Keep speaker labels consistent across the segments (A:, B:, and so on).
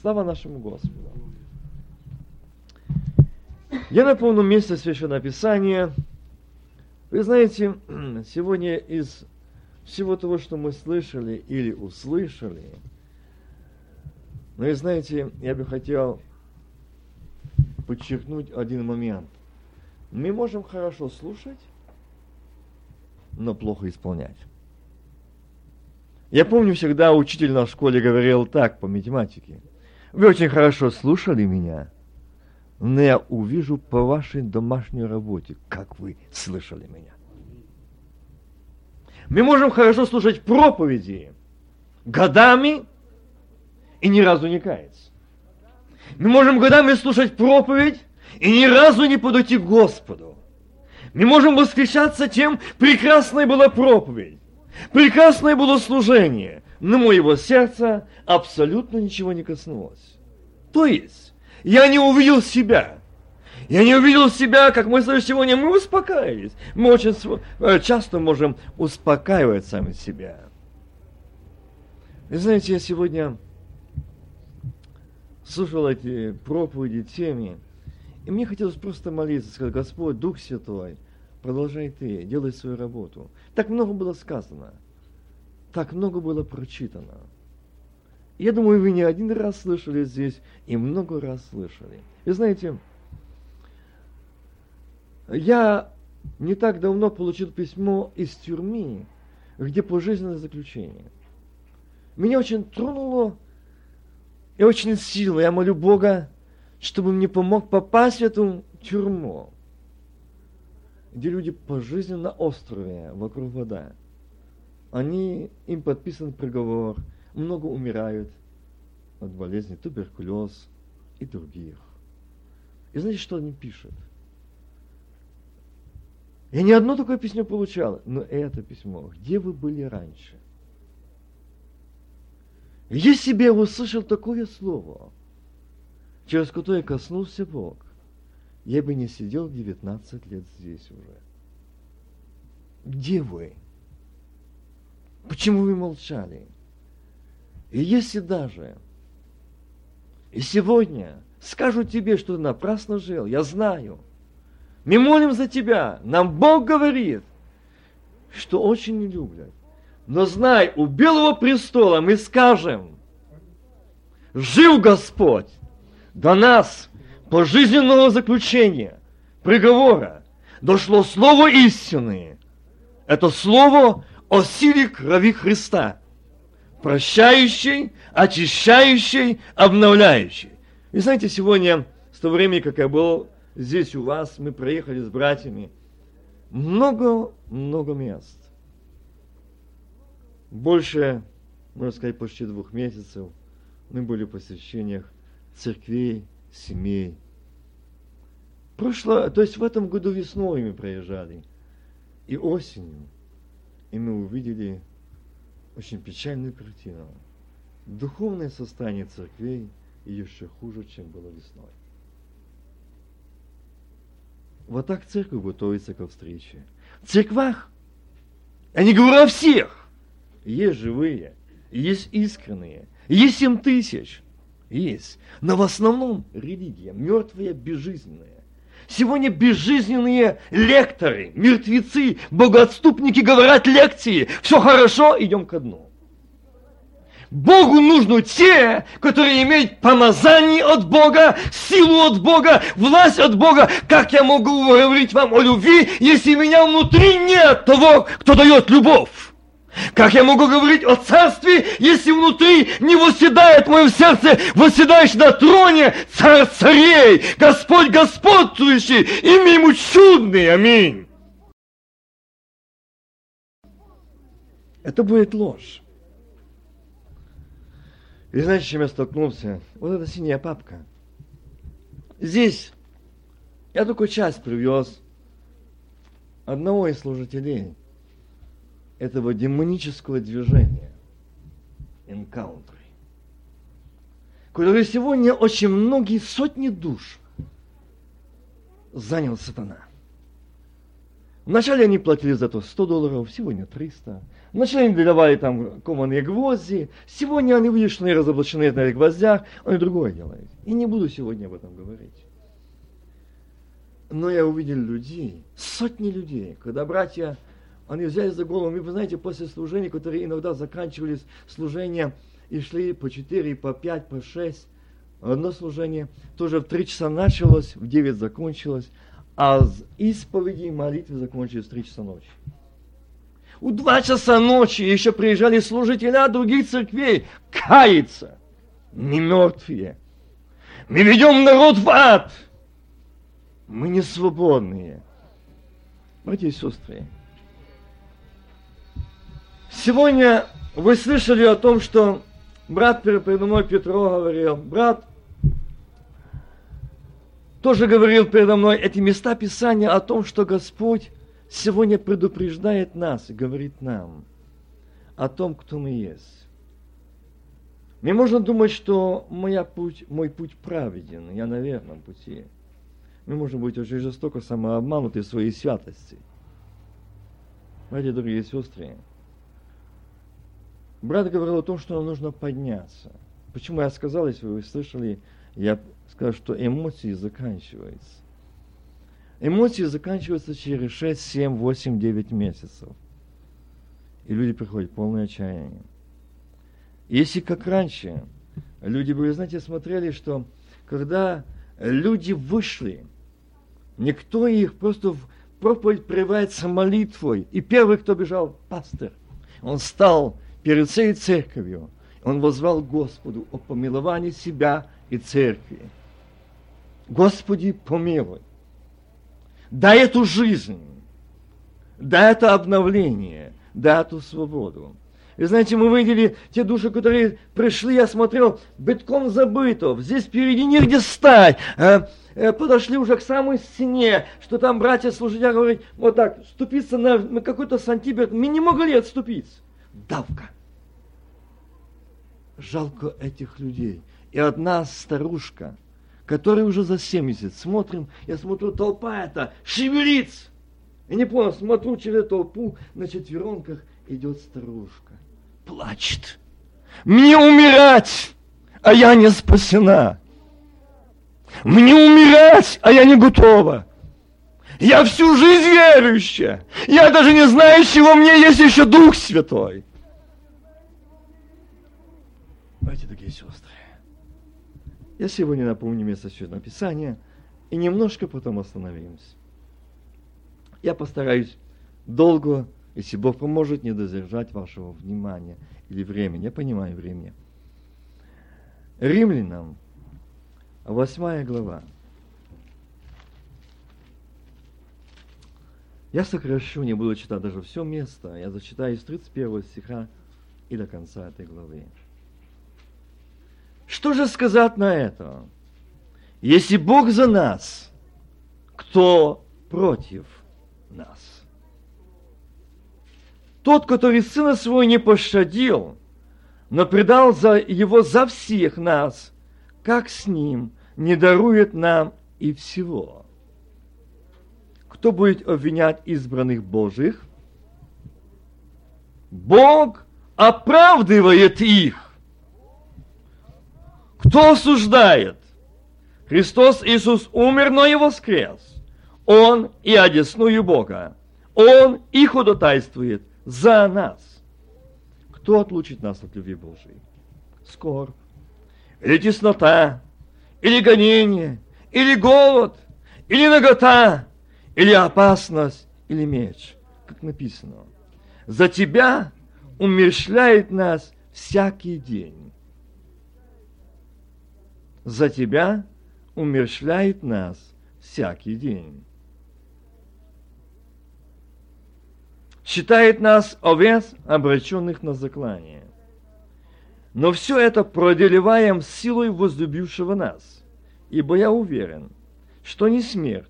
A: Слава нашему Господу. Я напомню место Священного Писания. Вы знаете, сегодня из всего того, что мы слышали или услышали, но и знаете, я бы хотел подчеркнуть один момент. Мы можем хорошо слушать, но плохо исполнять. Я помню, всегда учитель на школе говорил так по математике. Вы очень хорошо слушали меня, но я увижу по вашей домашней работе, как вы слышали меня. Мы можем хорошо слушать проповеди годами и ни разу не каяться. Мы можем годами слушать проповедь и ни разу не подойти к Господу. Мы можем восхищаться тем, прекрасная была проповедь, прекрасное было служение, но моего сердца абсолютно ничего не коснулось. То есть, я не увидел себя. Я не увидел себя, как мы сегодня, мы успокаивались. Мы очень э, часто можем успокаивать сами себя. Вы знаете, я сегодня слушал эти проповеди, теми, и мне хотелось просто молиться, сказать, Господь, Дух Святой, продолжай ты, делай свою работу. Так много было сказано, так много было прочитано. Я думаю, вы не один раз слышали здесь и много раз слышали. И знаете, я не так давно получил письмо из тюрьмы, где пожизненное заключение. Меня очень тронуло и очень сильно. Я молю Бога, чтобы мне помог попасть в эту тюрьму, где люди пожизненно острове, вокруг вода. Они, им подписан приговор, много умирают от болезни, туберкулез и других. И знаете, что они пишут? Я не одно такое письмо получал, но это письмо, где вы были раньше? Если бы я услышал такое слово, через которое коснулся Бог, я бы не сидел 19 лет здесь уже. Где вы? Почему вы молчали? И если даже и сегодня скажут тебе, что ты напрасно жил, я знаю. Мы молим за тебя. Нам Бог говорит, что очень не любят. Но знай, у Белого престола мы скажем, жил Господь до нас пожизненного заключения, приговора, дошло слово истины. Это слово о силе крови Христа, прощающей, очищающей, обновляющей. И знаете, сегодня, с того времени, как я был здесь у вас, мы проехали с братьями, много-много мест. Больше, можно сказать, почти двух месяцев мы были в посещениях церквей, семей. Прошло, то есть в этом году весной мы проезжали, и осенью, и мы увидели очень печальную картину. Духовное состояние церквей еще хуже, чем было весной. Вот так церковь готовится ко встрече. В церквах, я не говорю о всех, есть живые, есть искренние, есть семь тысяч, есть. Но в основном религия мертвая, безжизненная. Сегодня безжизненные лекторы, мертвецы, богоотступники говорят лекции. Все хорошо, идем ко дну. Богу нужны те, которые имеют помазание от Бога, силу от Бога, власть от Бога. Как я могу говорить вам о любви, если меня внутри нет того, кто дает любовь? Как я могу говорить о царстве, если внутри не восседает в моем сердце, восседающий на троне царь царей, Господь господствующий, имя ему чудный, аминь. Это будет ложь. И знаете, с чем я столкнулся? Вот эта синяя папка. Здесь я только часть привез одного из служителей – этого демонического движения, энкаунтры, которые сегодня очень многие сотни душ занял сатана. Вначале они платили за то 100 долларов, сегодня 300. Вначале они давали там кованые гвозди, сегодня они видят, что они разоблачены на гвоздях, они другое делают. И не буду сегодня об этом говорить. Но я увидел людей, сотни людей, когда братья, они взяли за голову, вы знаете, после служения, которые иногда заканчивались служения и шли по 4, по 5, по 6, одно служение тоже в 3 часа началось, в 9 закончилось, а исповеди и молитвы закончились в 3 часа ночи. У 2 часа ночи еще приезжали служители других церквей каяться. Не мертвые. Мы ведем народ в ад. Мы не свободные. Братья и сестры, сегодня вы слышали о том, что брат передо мной Петро говорил, брат тоже говорил передо мной эти места Писания о том, что Господь сегодня предупреждает нас и говорит нам о том, кто мы есть. Мне можно думать, что моя путь, мой путь праведен, я на верном пути – мы можем быть очень жестоко самообмануты в своей святости. Братья, дорогие сестры, брат говорил о том, что нам нужно подняться. Почему я сказал, если вы слышали, я сказал, что эмоции заканчиваются. Эмоции заканчиваются через 6, 7, 8, 9 месяцев. И люди приходят полное отчаяние. Если как раньше, люди были, знаете, смотрели, что когда люди вышли Никто их просто в проповедь прерывается молитвой. И первый, кто бежал, пастор. Он стал перед всей церковью. Он возвал Господу о помиловании себя и церкви. Господи, помилуй. Дай эту жизнь, дай это обновление, дай эту свободу. И знаете, мы видели те души, которые пришли, я смотрел, битком забытов. Здесь впереди негде стать. А, Э, подошли уже к самой стене, что там братья служители говорят, вот так, ступиться на, на какой-то сантиметр, мы не могли отступиться. Давка. Жалко этих людей. И одна старушка, которая уже за 70, смотрим, я смотрю, толпа эта шевелится. И не понял, смотрю через толпу, на четверонках идет старушка. Плачет. Мне умирать, а я не спасена. Мне умирать, а я не готова. Я всю жизнь верующая. Я даже не знаю, чего мне есть еще Дух Святой. Братья, дорогие сестры, я сегодня напомню место Священного Писания и немножко потом остановимся. Я постараюсь долго, если Бог поможет, не дозержать вашего внимания или времени. Я понимаю времени. Римлянам Восьмая глава. Я сокращу, не буду читать даже все место. Я зачитаю с 31 стиха и до конца этой главы. Что же сказать на это? Если Бог за нас, кто против нас? Тот, который Сына Своего не пощадил, но предал за Его за всех нас, как с Ним не дарует нам и всего. Кто будет обвинять избранных Божьих? Бог оправдывает их. Кто осуждает? Христос Иисус умер, но и воскрес. Он и одесную Бога. Он и ходатайствует за нас. Кто отлучит нас от любви Божией? Скорбь, или теснота, или гонение, или голод, или нагота, или опасность, или меч, как написано. За тебя умерщвляет нас всякий день. За тебя умерщвляет нас всякий день. Считает нас овец, обращенных на заклание. Но все это проделеваем силой возлюбившего нас, ибо я уверен, что ни смерть,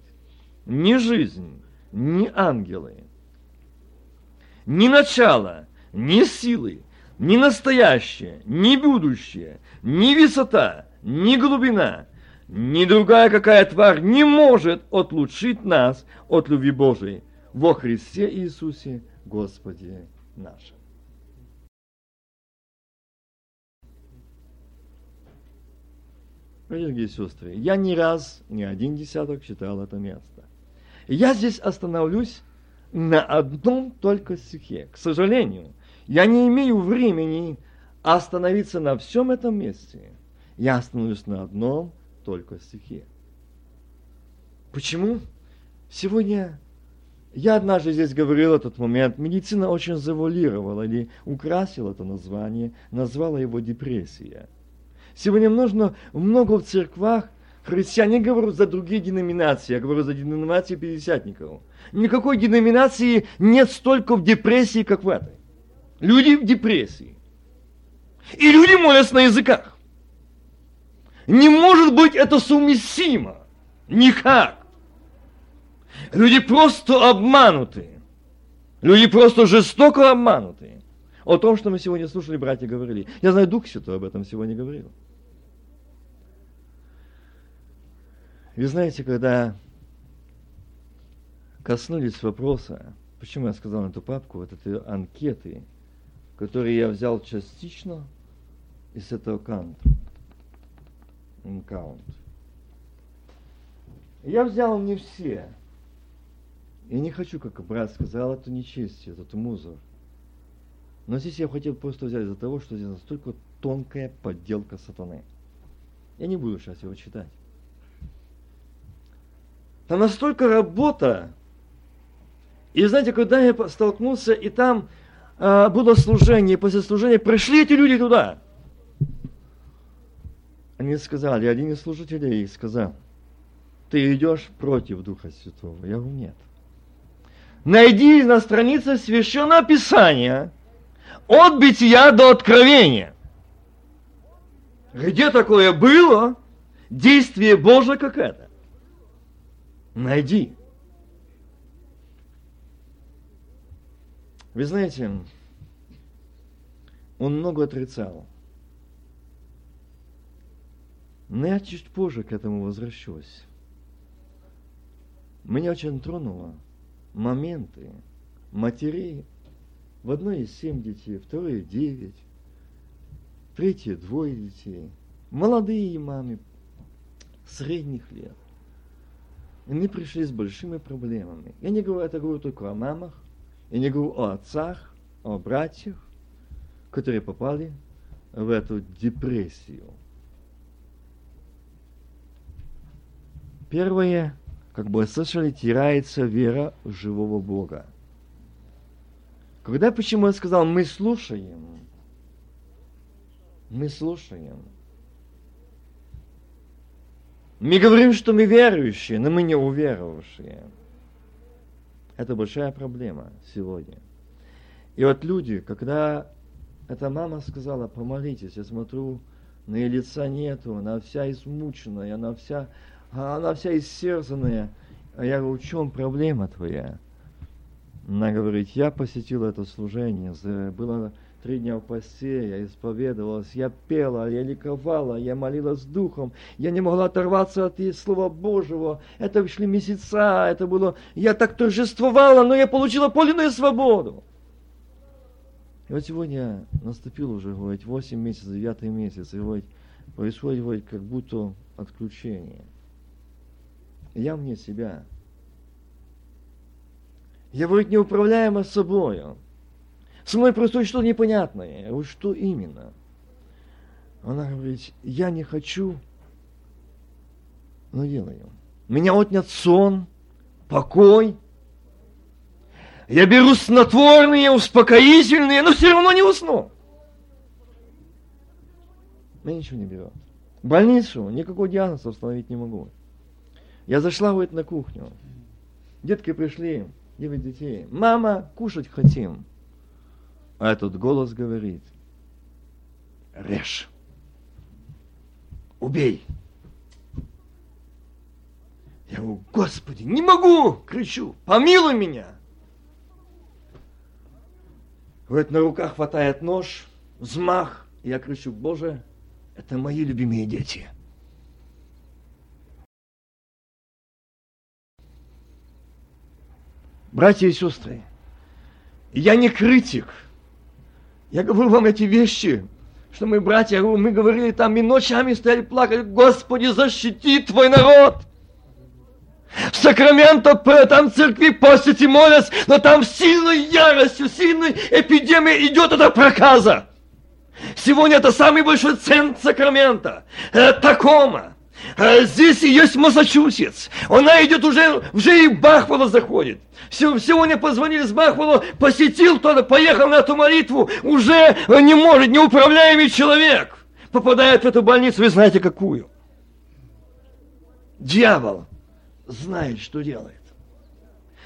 A: ни жизнь, ни ангелы, ни начало, ни силы, ни настоящее, ни будущее, ни высота, ни глубина, ни другая какая тварь не может отлучить нас от любви Божией во Христе Иисусе Господе нашим. Дорогие сестры, я не раз, не один десяток читал это место. Я здесь остановлюсь на одном только стихе. К сожалению, я не имею времени остановиться на всем этом месте. Я остановлюсь на одном только стихе. Почему? Сегодня я однажды здесь говорил этот момент, медицина очень завуалировала или украсила это название, назвала его депрессия – Сегодня нужно много в церквах христиане, говорю за другие деноминации, я говорю за деноминации пятидесятников. Никакой деноминации нет столько в депрессии, как в этой. Люди в депрессии. И люди молятся на языках. Не может быть это совместимо. Никак. Люди просто обмануты. Люди просто жестоко обмануты. О том, что мы сегодня слушали, братья говорили. Я знаю, Дух Святой об этом сегодня говорил. Вы знаете, когда коснулись вопроса, почему я сказал эту папку, вот этой анкеты, которые я взял частично из этого канта, инкаунт. Я взял не все. Я не хочу, как брат сказал, это нечестие, это музор. Но здесь я хотел просто взять из-за того, что здесь настолько тонкая подделка сатаны. Я не буду сейчас его читать. Там настолько работа. И знаете, когда я столкнулся, и там э, было служение, и после служения пришли эти люди туда. Они сказали, один из служителей сказал, ты идешь против Духа Святого. Я говорю, нет. Найди на странице Священного Писания от бытия до откровения. Где такое было действие Божие, как это? Найди. Вы знаете, он много отрицал. Но я чуть позже к этому возвращусь. Меня очень тронуло моменты матерей. В одной из семь детей, второй девять, третье двое детей. Молодые мамы, средних лет они пришли с большими проблемами. Я не говорю, это говорю только о мамах, я не говорю о отцах, о братьях, которые попали в эту депрессию. Первое, как бы слышали, теряется вера в живого Бога. Когда почему я сказал, мы слушаем, мы слушаем – мы говорим, что мы верующие, но мы не уверовавшие. Это большая проблема сегодня. И вот люди, когда эта мама сказала, помолитесь, я смотрю, на ее лица нету, она вся измученная, она вся, она вся иссерзанная. А я говорю, в чем проблема твоя? Она говорит, я посетила это служение, было три дня в посте, я исповедовалась, я пела, я ликовала, я молилась духом, я не могла оторваться от Слова Божьего. Это шли месяца, это было... Я так торжествовала, но я получила полную свободу. И вот сегодня наступил уже, говорить, 8 месяцев, 9 месяц, и говорить, происходит, говорить, как будто отключение. Я мне себя. Я, говорит, неуправляемо собою. Со мной происходит что-то непонятное. Я что именно? Она говорит, я не хочу, но делаю. Меня отнят сон, покой. Я беру снотворные, успокоительные, но все равно не усну. Меня ничего не берет. В больницу никакого диагноза установить не могу. Я зашла говорит, на кухню. Детки пришли, девять детей. Мама, кушать хотим. А этот голос говорит, режь, убей. Я говорю, Господи, не могу, кричу, помилуй меня. Вот на руках хватает нож, взмах, и я кричу, Боже, это мои любимые дети. Братья и сестры, я не критик. Я говорю вам эти вещи, что мы, братья, мы говорили там и ночами стояли плакали, Господи, защити Твой народ. В Сакраменто, там церкви постят и молятся, но там сильной яростью, сильной эпидемией идет эта проказа. Сегодня это самый большой центр Сакрамента, э. А здесь есть Массачусетс. Она идет уже, уже и Бахвала заходит. Сегодня позвонили с Бахвала, посетил кто-то, поехал на эту молитву, уже не может, неуправляемый человек попадает в эту больницу, вы знаете какую. Дьявол знает, что делает.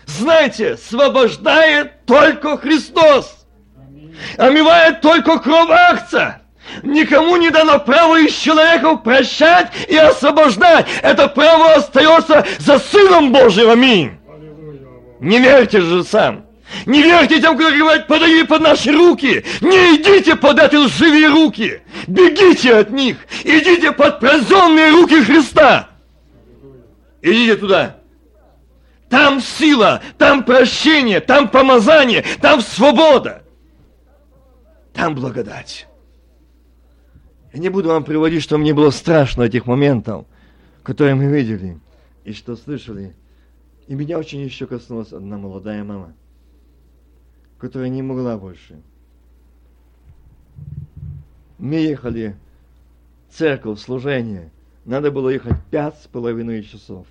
A: Знаете, освобождает только Христос. Омивает только кровь акция. Никому не дано право из человеков прощать и освобождать. Это право остается за Сыном Божьим. Аминь. Не верьте же сам. Не верьте тем, кто говорит, подойди под наши руки. Не идите под эти лживые руки. Бегите от них. Идите под прозонные руки Христа. Идите туда. Там сила, там прощение, там помазание, там свобода. Там благодать. Я не буду вам приводить, что мне было страшно этих моментов, которые мы видели и что слышали. И меня очень еще коснулась одна молодая мама, которая не могла больше. Мы ехали в церковь, служение. Надо было ехать пять с половиной часов.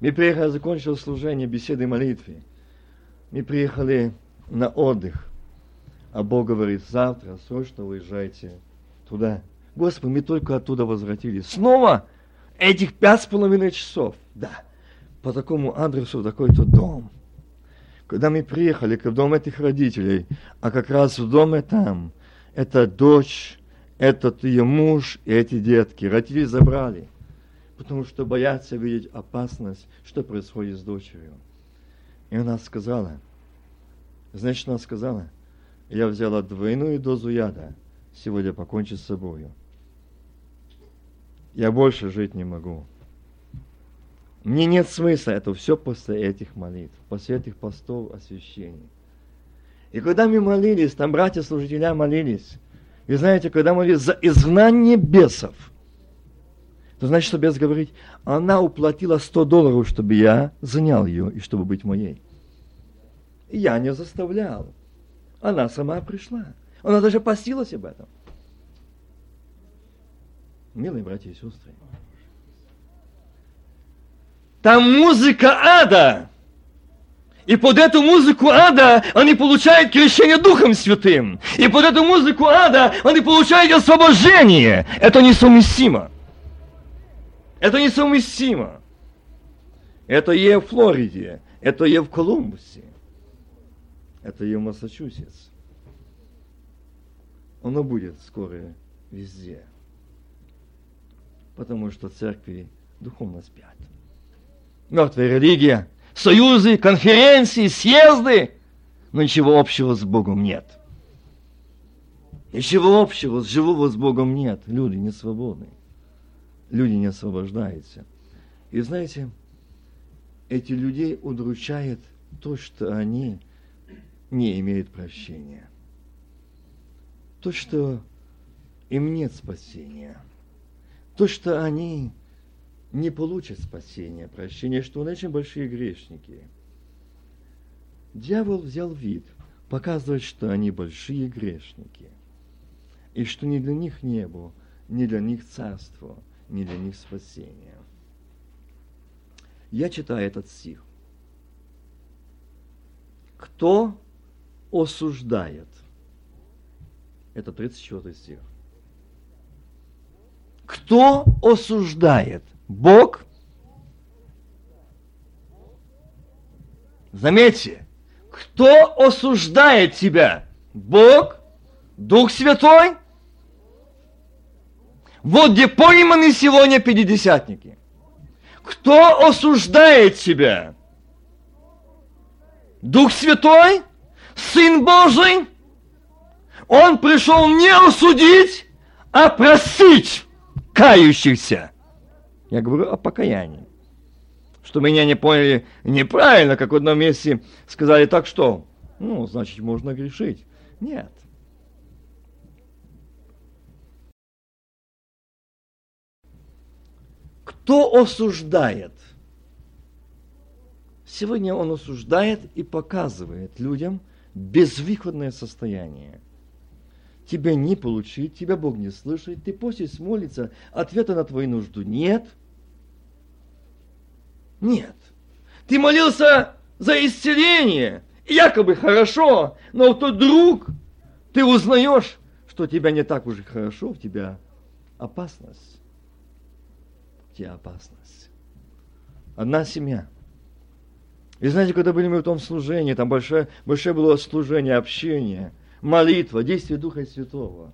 A: Мы приехали, закончили служение, беседы, молитвы. Мы приехали на отдых. А Бог говорит, завтра срочно уезжайте туда. Господи, мы только оттуда возвратились. Снова этих пять с половиной часов. Да, по такому адресу, такой-то дом. Когда мы приехали к дому этих родителей, а как раз в доме там, это дочь, этот ее муж и эти детки. Родители забрали, потому что боятся видеть опасность, что происходит с дочерью. И она сказала, значит, она сказала, я взяла двойную дозу яда – сегодня покончить с собой. Я больше жить не могу. Мне нет смысла, это все после этих молитв, после этих постов освящений. И когда мы молились, там братья-служителя молились, вы знаете, когда молились за изгнание бесов, то значит, что бес говорит, она уплатила 100 долларов, чтобы я занял ее и чтобы быть моей. Я не заставлял. Она сама пришла. Она даже постилась об этом. Милые братья и сестры. Там музыка ада. И под эту музыку ада они получают крещение Духом Святым. И под эту музыку ада они получают освобождение. Это несовместимо. Это несовместимо. Это и в Флориде, это и в Колумбусе, это и в Массачусетс оно будет скоро везде. Потому что церкви духовно спят. Мертвая религия, союзы, конференции, съезды, но ничего общего с Богом нет. Ничего общего с живого с Богом нет. Люди не свободны. Люди не освобождаются. И знаете, эти людей удручает то, что они не имеют прощения то, что им нет спасения, то, что они не получат спасения, прощения, что они очень большие грешники. Дьявол взял вид, показывает, что они большие грешники, и что ни для них небо, ни для них царство, ни для них спасение. Я читаю этот стих. Кто осуждает это 34 стих. Кто осуждает? Бог? Заметьте, кто осуждает тебя? Бог? Дух Святой? Вот где пойманы сегодня пятидесятники. Кто осуждает тебя? Дух Святой? Сын Божий? Он пришел не осудить, а просить кающихся. Я говорю о покаянии. что меня не поняли неправильно, как в одном месте сказали, так что? Ну, значит, можно грешить. Нет. Кто осуждает? Сегодня он осуждает и показывает людям безвыходное состояние. Тебя не получить, тебя Бог не слышит, ты просишь молиться, ответа на твою нужду нет. Нет. Ты молился за исцеление, якобы хорошо, но тот друг, ты узнаешь, что тебя не так уже хорошо, у тебя опасность. У тебя опасность. Одна семья – и знаете, когда были мы в том служении, там большое, большое было служение, общение, молитва, действие Духа Святого.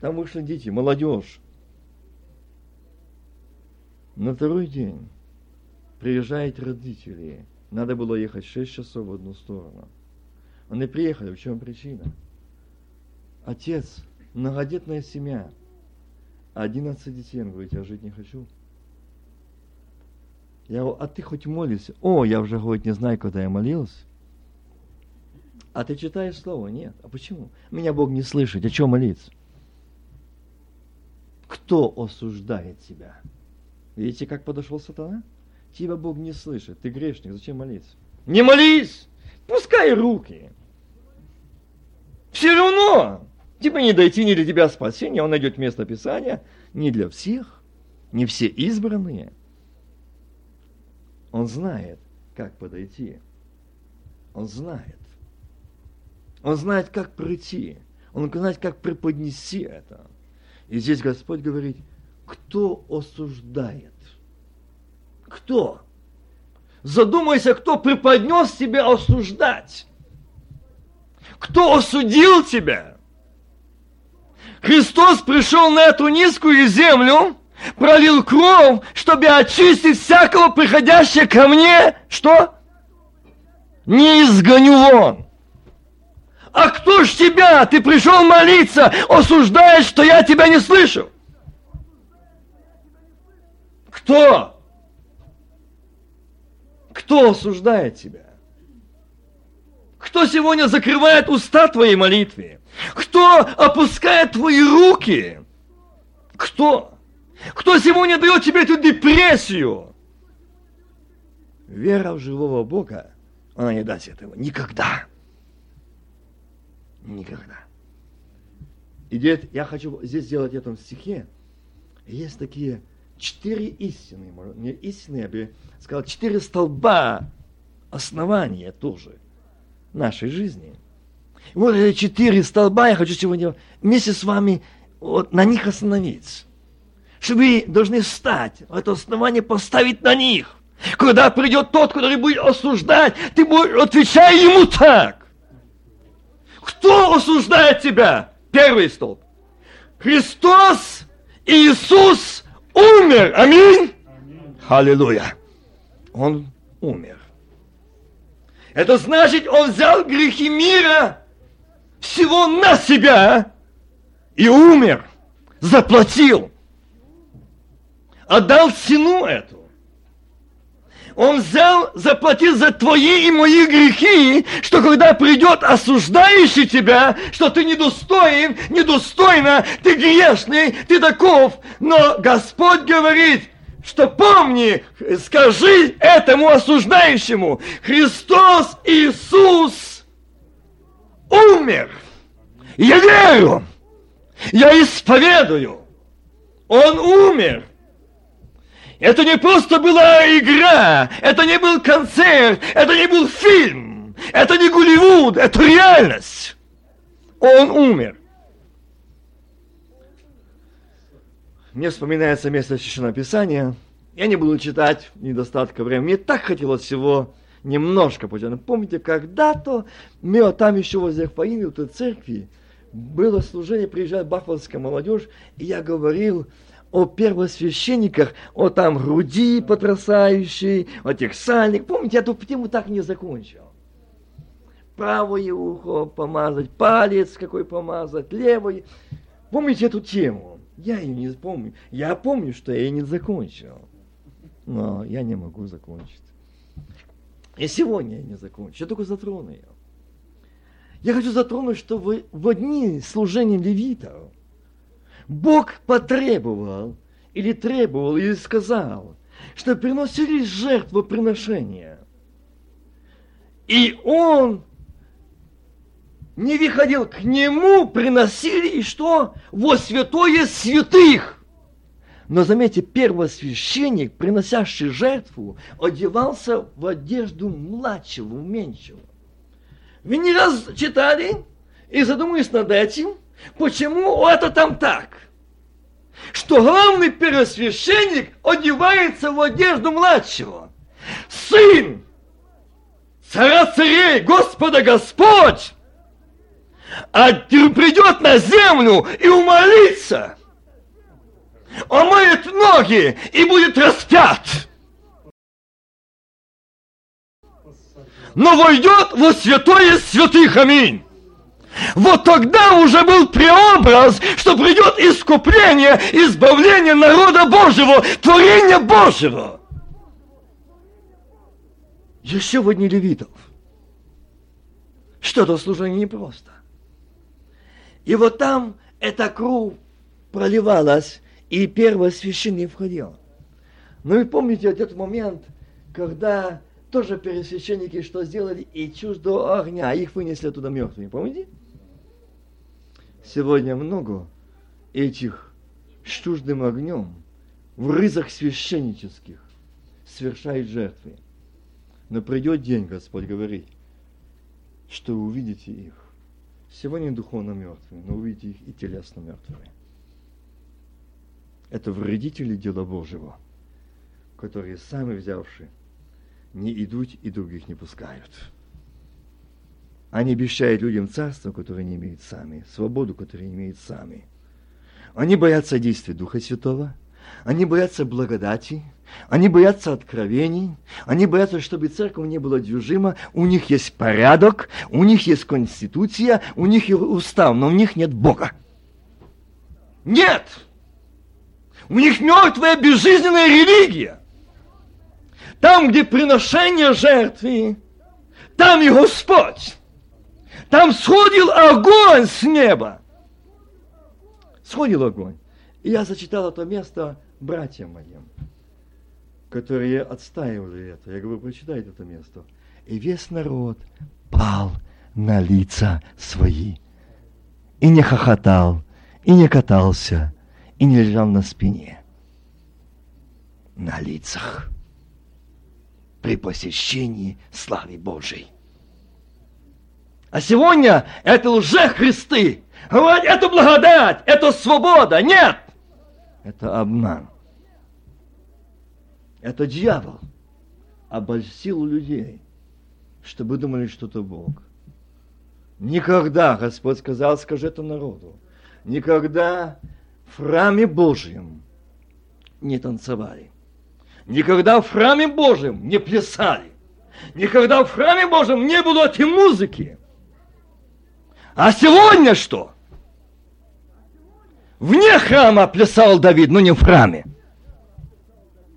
A: Там вышли дети, молодежь. На второй день приезжают родители. Надо было ехать 6 часов в одну сторону. Они приехали, в чем причина? Отец, многодетная семья, 11 детей, он говорит, я жить не хочу. Я говорю, а ты хоть молишься? О, я уже, говорит, не знаю, когда я молился. А ты читаешь слово? Нет. А почему? Меня Бог не слышит. О чем молиться? Кто осуждает тебя? Видите, как подошел сатана? Тебя Бог не слышит. Ты грешник. Зачем молиться? Не молись! Пускай руки. Все равно тебе не дойти ни для тебя спасения. Он найдет место Писания не для всех. Не все избранные – он знает, как подойти. Он знает. Он знает, как пройти. Он знает, как преподнести это. И здесь Господь говорит, кто осуждает? Кто? Задумайся, кто преподнес тебя осуждать. Кто осудил тебя? Христос пришел на эту низкую землю, пролил кровь, чтобы очистить всякого приходящего ко мне, что? Не изгоню вон. А кто ж тебя? Ты пришел молиться, осуждаешь, что я тебя не слышу. Кто? Кто осуждает тебя? Кто сегодня закрывает уста твоей молитве? Кто опускает твои руки? Кто? Кто сегодня дает тебе эту депрессию? Вера в живого Бога, она не даст этого. Никогда. Никогда. И дед, я хочу здесь сделать в этом стихе. Есть такие четыре истины, не истины, я бы сказал, четыре столба основания тоже нашей жизни. Вот эти четыре столба я хочу сегодня вместе с вами вот на них остановиться что вы должны встать, это основание поставить на них. Когда придет тот, который будет осуждать, ты будешь отвечать ему так. Кто осуждает тебя? Первый столб. Христос Иисус умер. Аминь. Аминь. Аллилуйя. Он умер. Это значит, он взял грехи мира всего на себя и умер, заплатил отдал цену эту. Он взял, заплатил за твои и мои грехи, что когда придет осуждающий тебя, что ты недостоин, недостойно, ты грешный, ты таков. Но Господь говорит, что помни, скажи этому осуждающему, Христос Иисус умер. Я верю, я исповедую, Он умер. Это не просто была игра, это не был концерт, это не был фильм, это не Голливуд, это реальность. Он умер. Мне вспоминается место Священного Писания. Я не буду читать, недостатка времени. Мне так хотелось всего немножко почитать. Помните, когда-то, мы там еще возле Фаины, в той церкви, было служение, приезжает бахвальская молодежь, и я говорил, о первосвященниках, о там груди потрясающей, о тех сальник. Помните, я эту тему так не закончил. Правое ухо помазать, палец какой помазать, левое. Помните эту тему? Я ее не помню. Я помню, что я ее не закончил. Но я не могу закончить. И сегодня я не закончу, я только затрону ее. Я хочу затронуть, что вы в одни служения левитов Бог потребовал или требовал, или сказал, что приносили жертвоприношения. И он не выходил к нему, приносили и что? Во святое святых. Но заметьте, первосвященник, приносящий жертву, одевался в одежду младшего, меньшего. Вы не раз читали и задумались над этим, почему это там так? Что главный первосвященник одевается в одежду младшего. Сын царя царей, Господа Господь, а придет на землю и умолится, омоет ноги и будет распят. Но войдет во святое святых, аминь. Вот тогда уже был преобраз, что придет искупление, избавление народа Божьего, творение Божьего. Еще одни левитов. Что-то служение непросто. И вот там эта кровь проливалась, и первосвященник входил. Ну и помните этот момент, когда тоже первосвященники что сделали? И чуждо огня, их вынесли туда мертвыми, помните? Сегодня много этих с чуждым огнем в рызах священнических совершает жертвы. Но придет день, Господь говорит, что увидите их. Сегодня духовно мертвые, но увидите их и телесно мертвые. Это вредители дела Божьего, которые сами взявши, не идут и других не пускают. Они обещают людям царство, которое не имеют сами, свободу, которую не имеют сами. Они боятся действия Духа Святого, они боятся благодати, они боятся откровений, они боятся, чтобы церковь не была движима, у них есть порядок, у них есть конституция, у них есть устав, но у них нет Бога. Нет! У них мертвая безжизненная религия. Там, где приношение жертвы, там и Господь. Там сходил огонь с неба. Сходил огонь. И я зачитал это место братьям моим, которые отстаивали это. Я говорю, прочитайте это место. И весь народ пал на лица свои. И не хохотал, и не катался, и не лежал на спине. На лицах. При посещении славы Божией. А сегодня это лже-христы. Это благодать, это свобода. Нет! Это обман. Это дьявол обольстил людей, чтобы думали, что это Бог. Никогда, Господь сказал, скажи это народу, никогда в храме Божьем не танцевали. Никогда в храме Божьем не плясали. Никогда в храме Божьем не было этой музыки. А сегодня что? Вне храма плясал Давид, но не в храме.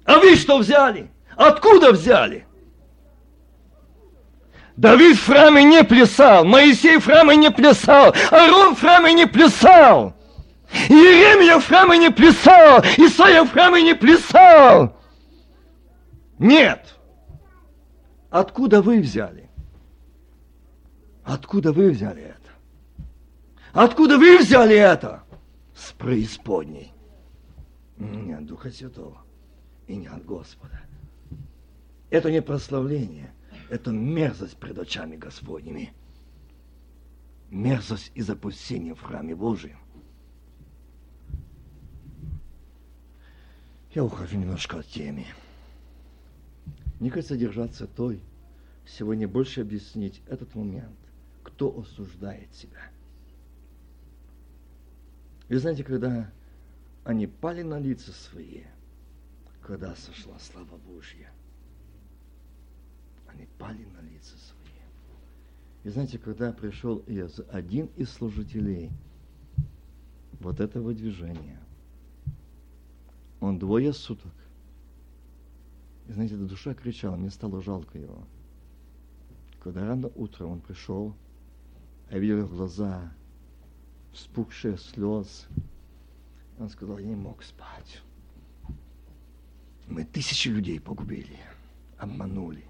A: А вы что взяли? Откуда взяли? Давид в храме не плясал, Моисей в храме не плясал, Арон в храме не плясал, Иеремия в храме не плясал, Исаия в храме не плясал. Нет. Откуда вы взяли? Откуда вы взяли это? Откуда вы взяли это? С преисподней. Не от Духа Святого и не от Господа. Это не прославление, это мерзость пред очами Господними. Мерзость и запустение в храме Божьем. Я ухожу немножко от темы. Мне кажется, держаться той, сегодня больше объяснить этот момент, кто осуждает себя. Вы знаете, когда они пали на лица свои, когда сошла слава Божья, они пали на лица свои. И знаете, когда пришел один из служителей вот этого движения, он двое суток И знаете, душа кричала, мне стало жалко его. Когда рано утром он пришел, я видел его глаза, вспухшие слез. Он сказал, я не мог спать. Мы тысячи людей погубили, обманули.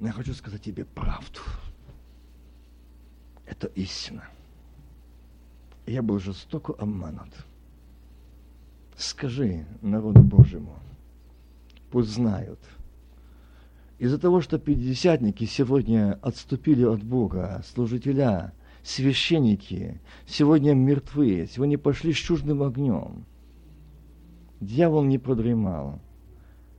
A: Но я хочу сказать тебе правду. Это истина. Я был жестоко обманут. Скажи народу Божьему, пусть знают. Из-за того, что пятидесятники сегодня отступили от Бога, служителя, священники, сегодня мертвые, сегодня пошли с чуждым огнем. Дьявол не продремал.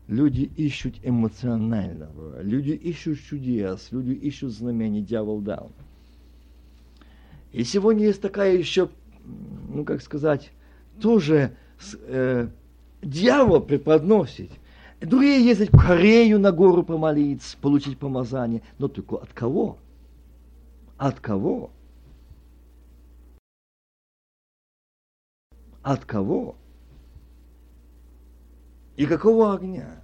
A: Люди ищут эмоционального, люди ищут чудес, люди ищут знамений, дьявол дал. И сегодня есть такая еще, ну как сказать, тоже э, дьявол преподносит. Другие ездят в Корею на гору помолиться, получить помазание. Но только от кого? От кого? От кого? И какого огня?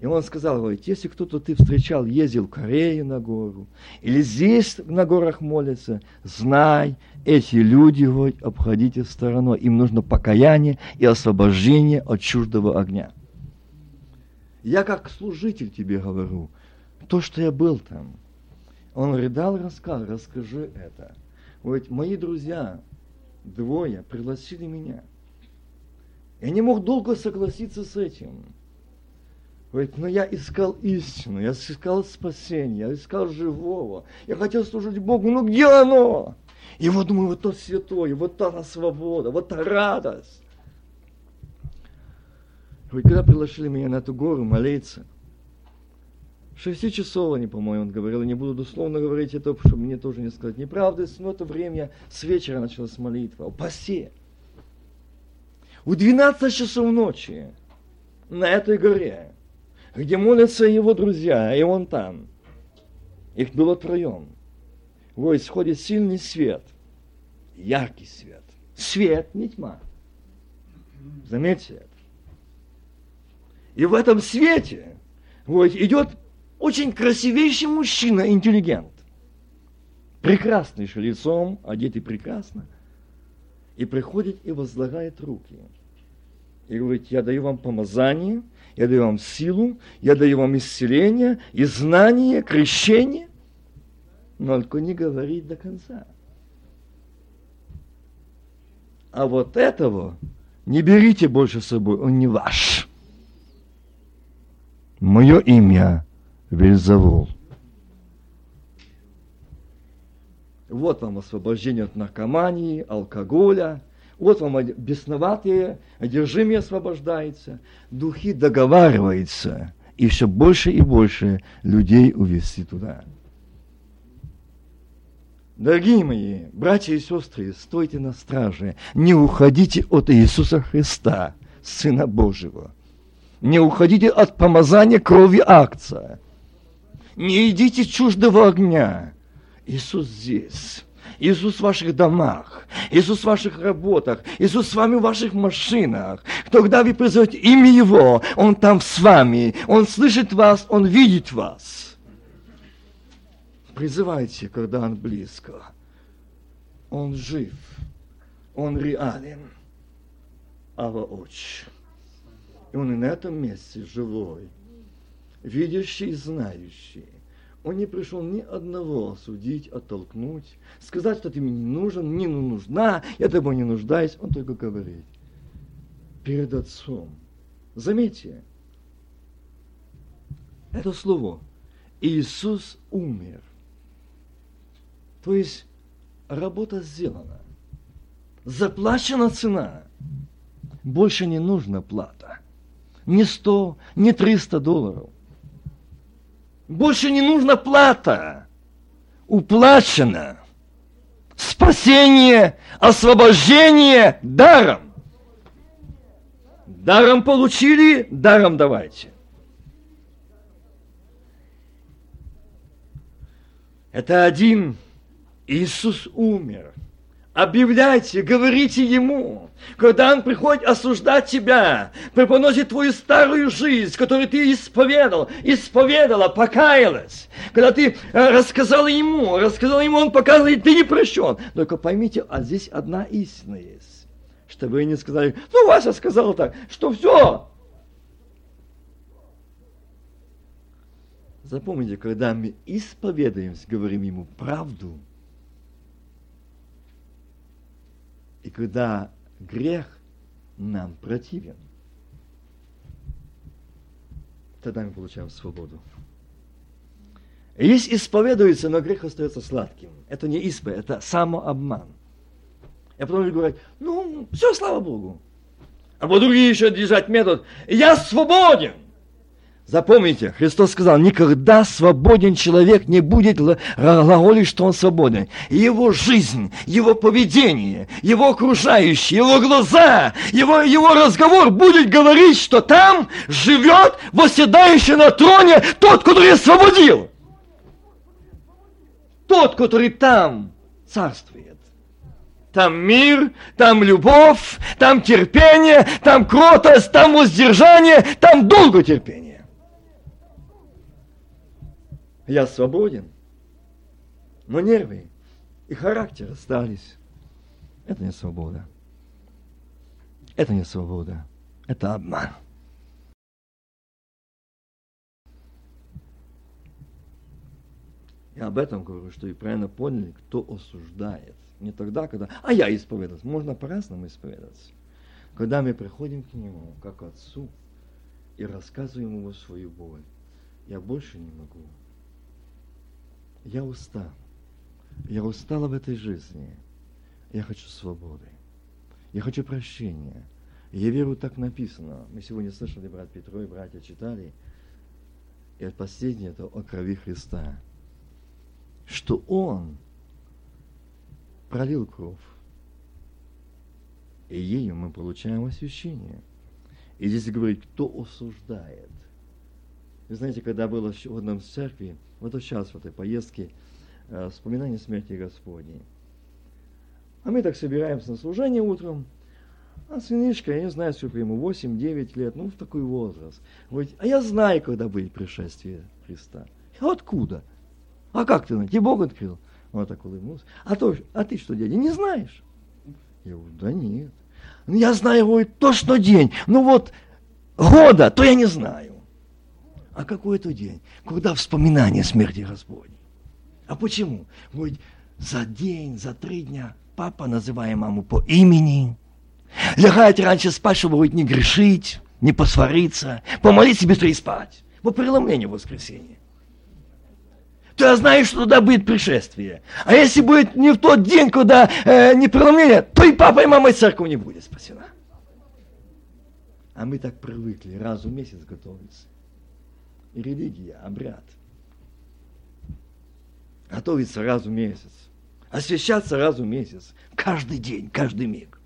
A: И он сказал, говорит, если кто-то ты встречал, ездил в Корею на гору, или здесь на горах молится, знай, эти люди, говорит, обходите стороной. Им нужно покаяние и освобождение от чуждого огня. Я как служитель тебе говорю, то, что я был там. Он рыдал, рассказал, расскажи это. Говорит, мои друзья, двое, пригласили меня – я не мог долго согласиться с этим. Говорит, но я искал истину, я искал спасение, я искал живого. Я хотел служить Богу, ну где оно? И вот думаю, вот то святое, вот та свобода, вот та радость. Говорит, когда приглашили меня на эту гору молиться, шести часов они, по-моему, он говорил, я не буду дословно говорить это, чтобы мне тоже не сказать неправды, но это время с вечера началась молитва, о посе в 12 часов ночи на этой горе, где молятся его друзья, и он там. Их было троем. Вот исходит сильный свет, яркий свет. Свет, не тьма. Заметьте это. И в этом свете вот, идет очень красивейший мужчина, интеллигент. Прекрасный лицом, одетый прекрасно и приходит и возлагает руки. И говорит, я даю вам помазание, я даю вам силу, я даю вам исцеление и знание, крещение, но только не говорит до конца. А вот этого не берите больше с собой, он не ваш. Мое имя Вельзавул. Вот вам освобождение от наркомании, алкоголя. Вот вам бесноватые, одержимые освобождается. Духи договариваются. И все больше и больше людей увести туда. Дорогие мои, братья и сестры, стойте на страже. Не уходите от Иисуса Христа, Сына Божьего. Не уходите от помазания крови акция. Не идите чуждого огня. Иисус здесь. Иисус в ваших домах, Иисус в ваших работах, Иисус с вами в ваших машинах. Когда вы призовете имя Его, Он там с вами, Он слышит вас, Он видит вас. Призывайте, когда Он близко. Он жив, Он реален, а воочию. И Он и на этом месте живой, видящий и знающий. Он не пришел ни одного осудить, оттолкнуть, сказать, что ты мне не нужен, не нужна, я тобой не нуждаюсь. Он только говорит. Перед Отцом. Заметьте, это слово. Иисус умер. То есть работа сделана. Заплачена цена. Больше не нужна плата. Не сто, не триста долларов. Больше не нужна плата. Уплачено. Спасение, освобождение даром. Даром получили, даром давайте. Это один. Иисус умер. Объявляйте, говорите ему, когда он приходит осуждать тебя, преподносит твою старую жизнь, которую ты исповедал, исповедала, покаялась. Когда ты э, рассказала ему, рассказала ему, он показывает, ты не прощен. Только поймите, а здесь одна истина есть. Чтобы вы не сказали, ну, Вася сказал так, что все. Запомните, когда мы исповедуемся, говорим ему правду – И когда грех нам противен, тогда мы получаем свободу. Есть исповедуется, но грех остается сладким. Это не исповедь, это самообман. Я потом говорю, ну, все, слава Богу. А вот другие еще держать метод, я свободен. Запомните, Христос сказал, никогда свободен человек не будет глаголить, что он свободен. Его жизнь, его поведение, его окружающие, его глаза, его, его разговор будет говорить, что там живет восседающий на троне тот, который освободил. Тот, который там царствует. Там мир, там любовь, там терпение, там кротость, там воздержание, там долготерпение. Я свободен. Но нервы и характер остались. Это не свобода. Это не свобода. Это обман. Я об этом говорю, что и правильно поняли, кто осуждает. Не тогда, когда, а я исповедовался. Можно по-разному исповедоваться. Когда мы приходим к Нему, как Отцу, и рассказываем Ему свою боль. Я больше не могу я устал. Я устал в этой жизни. Я хочу свободы. Я хочу прощения. Я верю, так написано. Мы сегодня слышали, брат Петро и братья читали. И последнее это о крови Христа. Что Он пролил кровь. И ею мы получаем освящение. И здесь говорит, кто осуждает. Вы знаете, когда было в одном церкви, вот сейчас в этой поездке, э, вспоминание смерти Господней. А мы так собираемся на служение утром, а сынишка, я не знаю, сколько ему, 8-9 лет, ну, в такой возраст. Говорит, а я знаю, когда будет пришествие Христа. А откуда? А как ты, тебе Бог открыл? Он так улыбнулся. А, то, а ты что, дядя, не знаешь? Я говорю, да нет. Ну, я знаю, говорит, точно день. Ну вот, года, то я не знаю. А какой это день? Когда вспоминание смерти Господней. А почему? Говорит, за день, за три дня папа называет маму по имени. Лягает раньше спать, чтобы говорит, не грешить, не посвариться, помолиться быстрее спать. По преломлению воскресенья. Ты знаешь, что туда будет пришествие. А если будет не в тот день, когда э, не преломление, то и папа, и мама, и церковь не будет спасена. А мы так привыкли раз в месяц готовиться религия, обряд. Готовиться раз в месяц. Освящаться раз в месяц. Каждый день, каждый миг.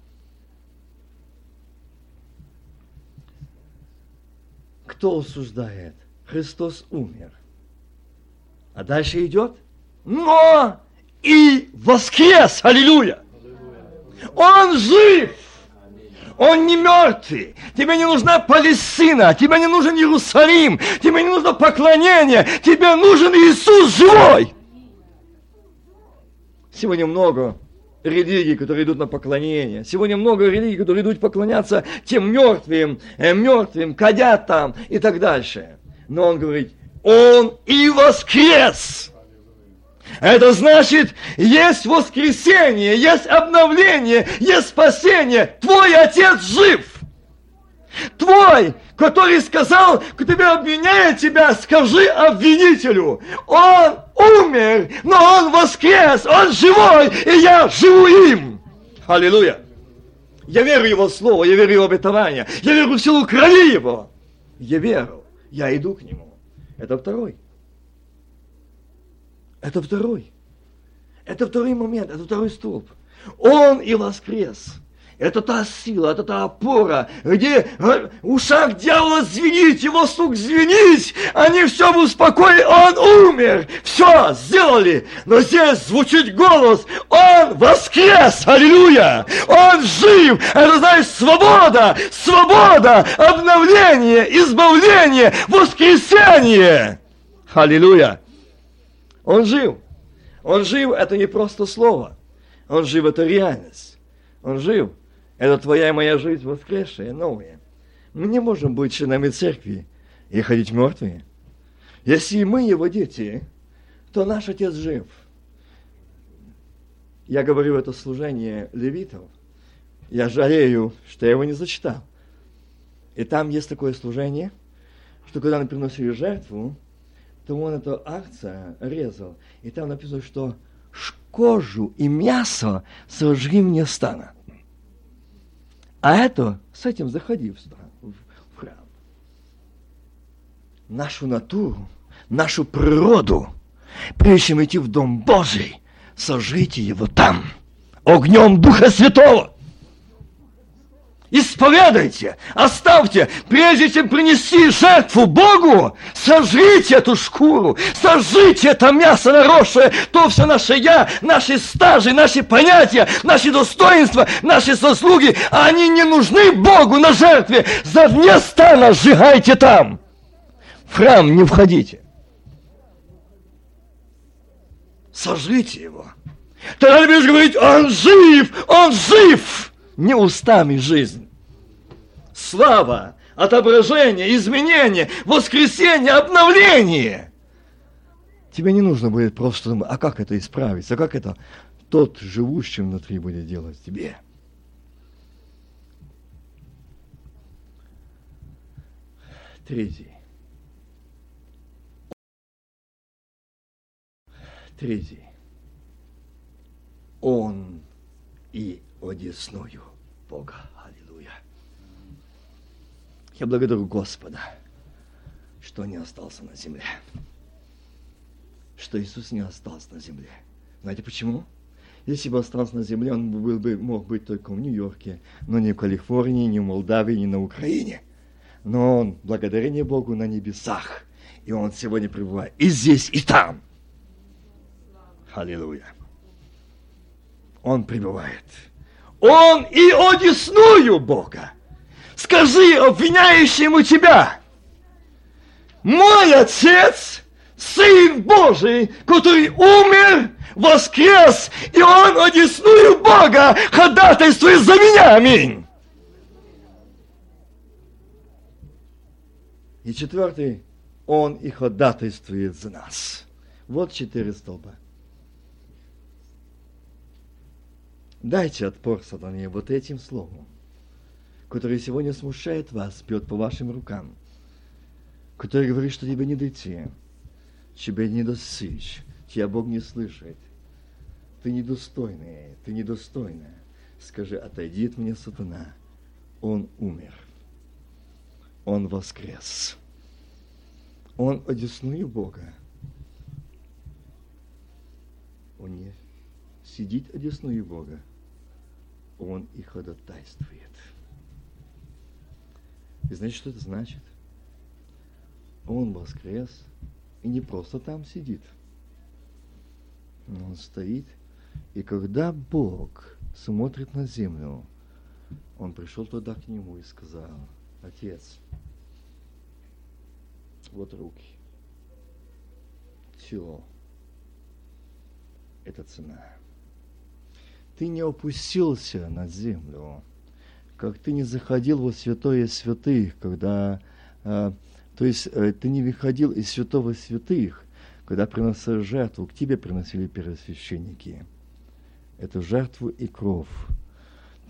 A: Кто осуждает? Христос умер. А дальше идет. Но и воскрес! Аллилуйя! Он жив! Он не мертвый. Тебе не нужна Палестина, тебе не нужен Иерусалим, тебе не нужно поклонение, тебе нужен Иисус живой. Сегодня много религий, которые идут на поклонение. Сегодня много религий, которые идут поклоняться тем мертвым, э, мертвым, кадятам и так дальше. Но он говорит, он и воскрес. Это значит, есть воскресение, есть обновление, есть спасение. Твой отец жив. Твой, который сказал, к тебе обвиняет тебя, скажи обвинителю. Он умер, но он воскрес, он живой, и я живу им. Аллилуйя. Я верю его слово, я верю его обетование, я верю в силу крови его. Я верю, я иду к нему. Это второй. Это второй. Это второй момент, это второй столб. Он и воскрес. Это та сила, это та опора, где ушах дьявола звенит, его стук звенит, они все в успокоили, он умер, все сделали. Но здесь звучит голос, он воскрес, аллилуйя, он жив, это значит свобода, свобода, обновление, избавление, воскресение. Аллилуйя. Он жив. Он жив, это не просто слово. Он жив, это реальность. Он жив. Это твоя и моя жизнь воскресшая, новая. Мы не можем быть членами церкви и ходить мертвые. Если мы его дети, то наш отец жив. Я говорю это служение левитов. Я жалею, что я его не зачитал. И там есть такое служение, что когда они приносили жертву, то он эту акция резал. И там написано, что кожу и мясо сожги мне стана. А это, с этим заходи в, в храм. Нашу натуру, нашу природу, прежде чем идти в Дом Божий, сожгите его там, огнем Духа Святого. Исповедайте, оставьте, прежде чем принести жертву Богу, сожрите эту шкуру, сожрите это мясо наросшее, то все наше я, наши стажи, наши понятия, наши достоинства, наши заслуги, они не нужны Богу на жертве. За вне стана сжигайте там. В храм не входите. Сожрите его. Тогда ты будешь говорить, он жив, он жив не устами жизнь. Слава, отображение, изменение, воскресение, обновление. Тебе не нужно будет просто думать, а как это исправить, а как это тот живущий внутри будет делать тебе. Третий. Третий. Он и одесную Бога. Аллилуйя. Я благодарю Господа, что не остался на земле. Что Иисус не остался на земле. Знаете почему? Если бы остался на земле, он был бы, мог быть только в Нью-Йорке, но не в Калифорнии, не в Молдавии, не на Украине. Но он, благодарение Богу, на небесах. И он сегодня пребывает и здесь, и там. Аллилуйя. Он пребывает. Он и одесную Бога. Скажи обвиняющему тебя, мой Отец, Сын Божий, который умер, воскрес, и Он одесную Бога ходатайствует за меня. Аминь. И четвертый, Он и ходатайствует за нас. Вот четыре столба. Дайте отпор сатане вот этим словом, которое сегодня смущает вас, бьет по вашим рукам, который говорит, что тебе не дойти, тебе не достичь, тебя Бог не слышит. Ты недостойный, ты недостойная. Скажи, отойди от меня, сатана. Он умер. Он воскрес. Он одесную Бога. Он не сидит одесную Бога. Он и ходатайствует. И знаете, что это значит? Он воскрес и не просто там сидит. Он стоит, и когда Бог смотрит на землю, он пришел туда к нему и сказал, Отец, вот руки, тело, это цена ты не опустился на землю, как ты не заходил во святое святых, когда, э, то есть э, ты не выходил из святого святых, когда приносили жертву, к тебе приносили первосвященники. Эту жертву и кровь.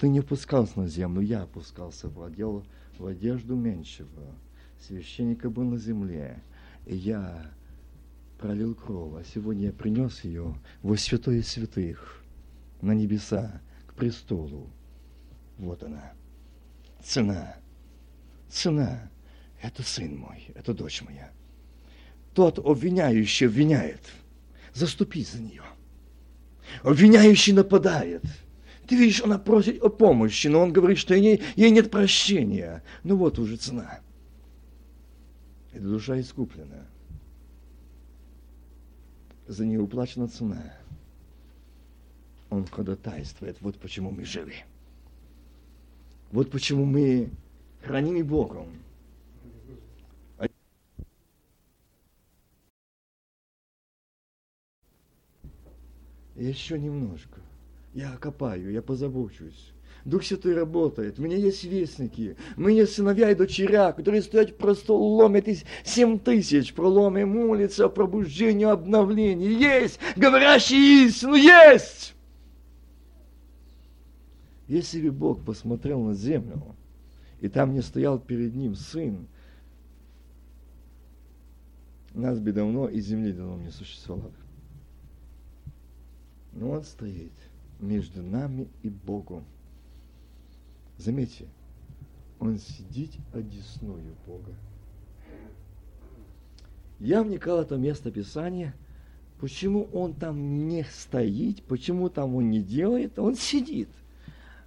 A: Ты не опускался на землю, я опускался, владел в одежду меньшего. Священника был на земле, и я пролил кровь, а сегодня я принес ее во святое святых на небеса, к престолу. Вот она. Цена. Цена. Это сын мой, это дочь моя. Тот обвиняющий обвиняет. Заступи за нее. Обвиняющий нападает. Ты видишь, она просит о помощи, но он говорит, что ей, ей нет прощения. Ну вот уже цена. Эта душа искуплена. За нее уплачена цена. Он ходатайствует. Вот почему мы живы. Вот почему мы хранимы Богом. Еще немножко. Я копаю, я позабочусь. Дух Святой работает. У меня есть вестники. У меня есть сыновья и дочеря, которые стоят просто ломят семь тысяч. Проломы молятся о пробуждении, обновлении. Есть! Говорящий истину есть! Если бы Бог посмотрел на землю, и там не стоял перед ним сын, нас бы давно и земли давно не существовало. Но он стоит между нами и Богом. Заметьте, он сидит одесную Бога. Я вникал в это место Писания, почему он там не стоит, почему там он не делает, он сидит.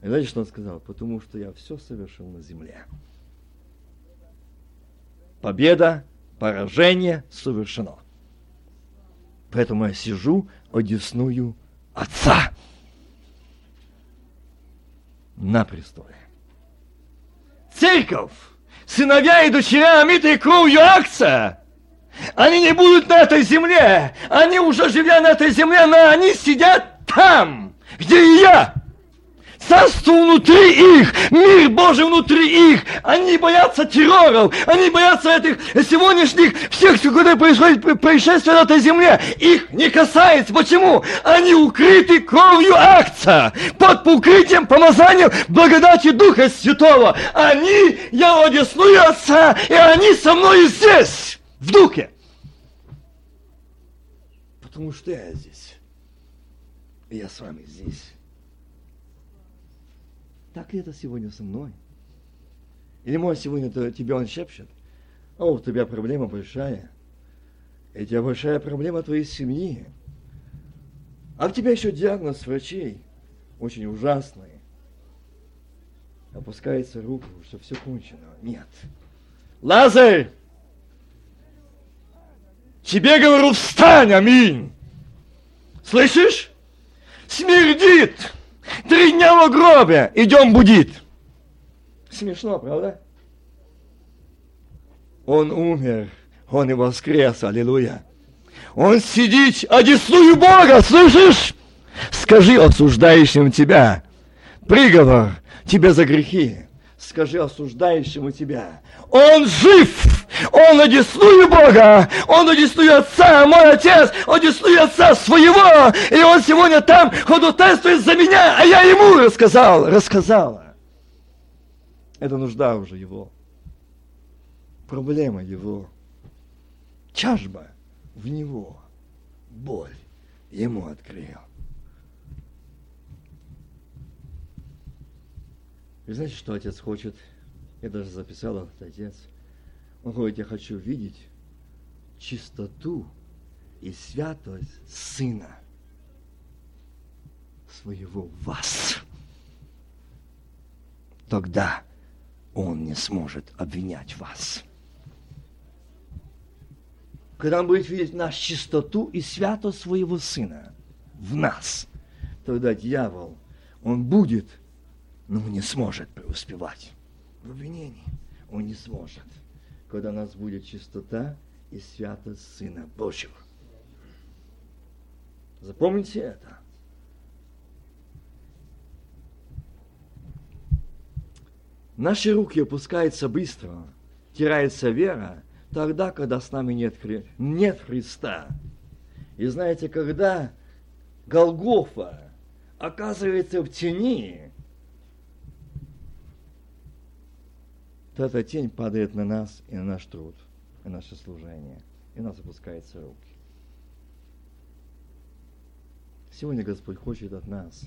A: И знаете, что он сказал? Потому что я все совершил на земле. Победа, поражение совершено. Поэтому я сижу одесную Отца на престоле. Церковь, сыновья и дочеря, омитые кровью акция, они не будут на этой земле. Они уже живя на этой земле, но они сидят там, где и я. Царство внутри их, мир Божий внутри их. Они боятся терроров, они боятся этих сегодняшних всех, когда происходит происшествия на этой земле. Их не касается. Почему? Они укрыты кровью акция, под укрытием помазания благодати Духа Святого. Они, я одесную Отца, и они со мной здесь, в Духе. Потому что я здесь. Я с вами здесь. Так ли это сегодня со мной? Или может сегодня то тебе он шепчет, о, у тебя проблема большая, и у тебя большая проблема твоей семьи. А у тебя еще диагноз врачей, очень ужасный. Опускается руку, что все кончено. Нет. Лазарь! Тебе говорю, встань, аминь! Слышишь? Смердит! Три дня в гробе, идем будить. Смешно, правда? Он умер, он и воскрес, аллилуйя. Он сидит, одесную Бога, слышишь? Скажи осуждающим тебя, приговор тебе за грехи. Скажи осуждающему тебя, он жив, он одесную Бога, он одесную Отца, мой Отец, одесную Отца своего, и он сегодня там ходатайствует за меня, а я ему рассказал, рассказала. Это нужда уже его. Проблема его. Чашба в него. Боль ему открыл. Вы знаете, что отец хочет? Я даже записал этот отец. Он говорит, я хочу видеть чистоту и святость Сына своего в вас. Тогда Он не сможет обвинять вас. Когда Он будет видеть нашу чистоту и святость своего Сына в нас, тогда дьявол, он будет, но не сможет преуспевать в обвинении. Он не сможет когда у нас будет чистота и святость Сына Божьего. Запомните это. Наши руки опускаются быстро, теряется вера, тогда, когда с нами нет, нет Христа. И знаете, когда Голгофа оказывается в тени, то эта тень падает на нас и на наш труд, и наше служение, и нас опускаются руки. Сегодня Господь хочет от нас.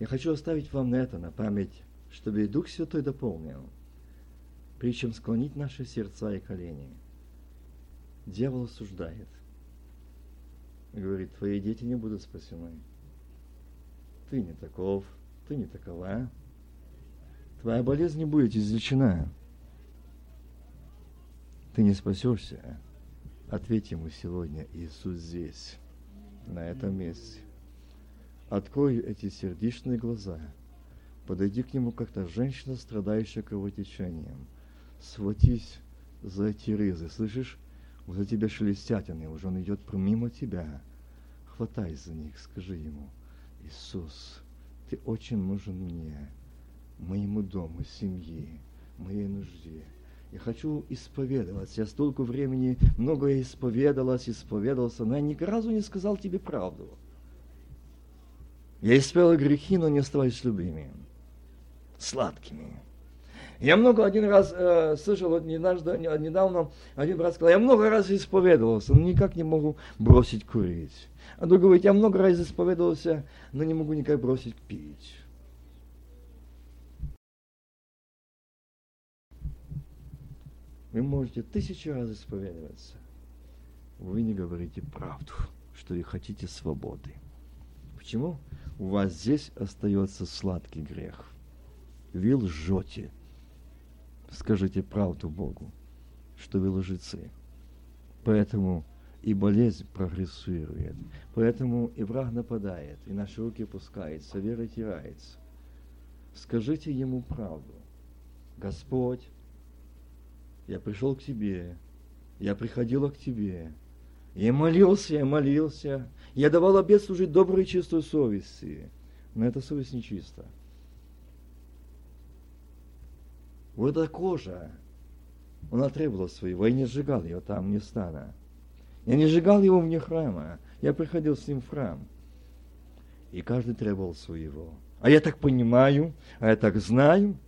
A: Я хочу оставить вам на это, на память, чтобы Дух Святой дополнил, причем склонить наши сердца и колени. Дьявол осуждает. И говорит, твои дети не будут спасены. ты не таков, ты не такова. Твоя болезнь не будет излечена. Ты не спасешься. Ответь ему сегодня, Иисус здесь, на этом месте. Открой эти сердечные глаза. Подойди к нему, как то женщина, страдающая кровотечением. Схватись за эти рызы, слышишь? Уже тебя шелестятины, уже он идет мимо тебя. Хватай за них, скажи ему, Иисус, ты очень нужен мне, моему дому, семье, моей нужде. Я хочу исповедоваться. Я столько времени многое исповедалась, исповедовался, но я ни разу не сказал тебе правду. Я исповедовал грехи, но не оставались любыми, сладкими. Я много один раз э, слышал, вот недавно один брат сказал, я много раз исповедовался, но никак не могу бросить курить. А другой говорит, я много раз исповедовался, но не могу никак бросить пить. Вы можете тысячи раз исповедоваться. Вы не говорите правду, что вы хотите свободы. Почему? У вас здесь остается сладкий грех. Вы лжете. Скажите правду Богу, что вы лжецы. Поэтому и болезнь прогрессирует. Поэтому и враг нападает, и наши руки опускаются, вера теряется. Скажите ему правду. Господь, я пришел к тебе, я приходила к тебе, я молился, я молился, я давал обет служить доброй и чистой совести, но эта совесть нечиста. Вот эта кожа, она требовала своего, я не сжигал ее там, не стана. Я не сжигал его вне храма, я приходил с ним в храм. И каждый требовал своего. А я так понимаю, а я так знаю –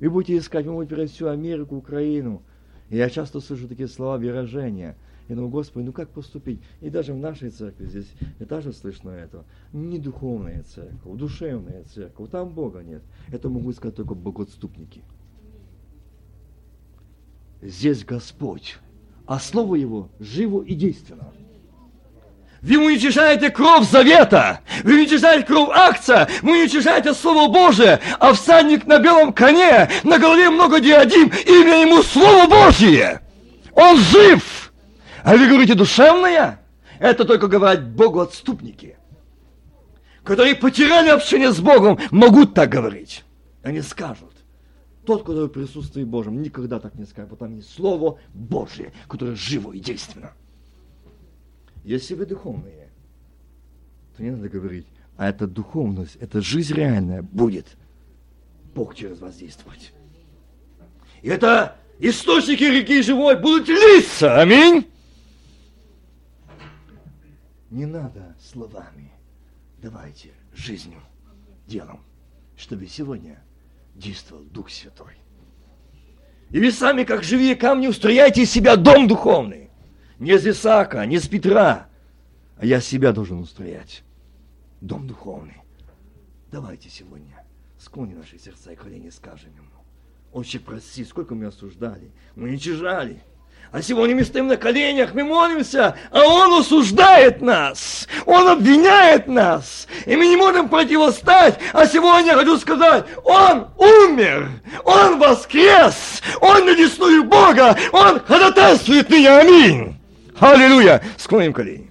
A: вы будете искать, вы будете брать всю Америку, Украину. И я часто слышу такие слова выражения. Я думаю, Господи, ну как поступить? И даже в нашей церкви здесь я тоже слышно это. Не духовная церковь, душевная церковь. Там Бога нет. Это могут сказать только богоотступники. Здесь Господь, а Слово Его живо и действенно. Вы уничижаете кровь завета, вы уничижаете кровь акция, вы уничижаете Слово Божие, а всадник на белом коне, на голове много диадим, имя ему Слово Божье. Он жив. А вы говорите душевное? Это только говорят Богу отступники, которые потеряли общение с Богом, могут так говорить. Они скажут. Тот, который присутствует Божьем, никогда так не скажет, потому есть Слово Божье, которое живо и действенно. Если вы духовные, то не надо говорить, а эта духовность, эта жизнь реальная будет Бог через вас действовать. И это источники реки живой будут литься. Аминь. Не надо словами. Давайте жизнью, делом, чтобы сегодня действовал Дух Святой. И вы сами, как живые камни, устрояйте из себя дом духовный. Не с Исаака, не с Петра, а я себя должен устроять. Дом духовный. Давайте сегодня склони наши сердца и колени скажем ему. Отче, прости, сколько мы осуждали, мы уничижали. А сегодня мы стоим на коленях, мы молимся, а Он осуждает нас, Он обвиняет нас, и мы не можем противостать. А сегодня я хочу сказать, Он умер, Он воскрес, Он на Бога, Он ходатайствует меня, аминь. Аллилуйя! Склоним колени.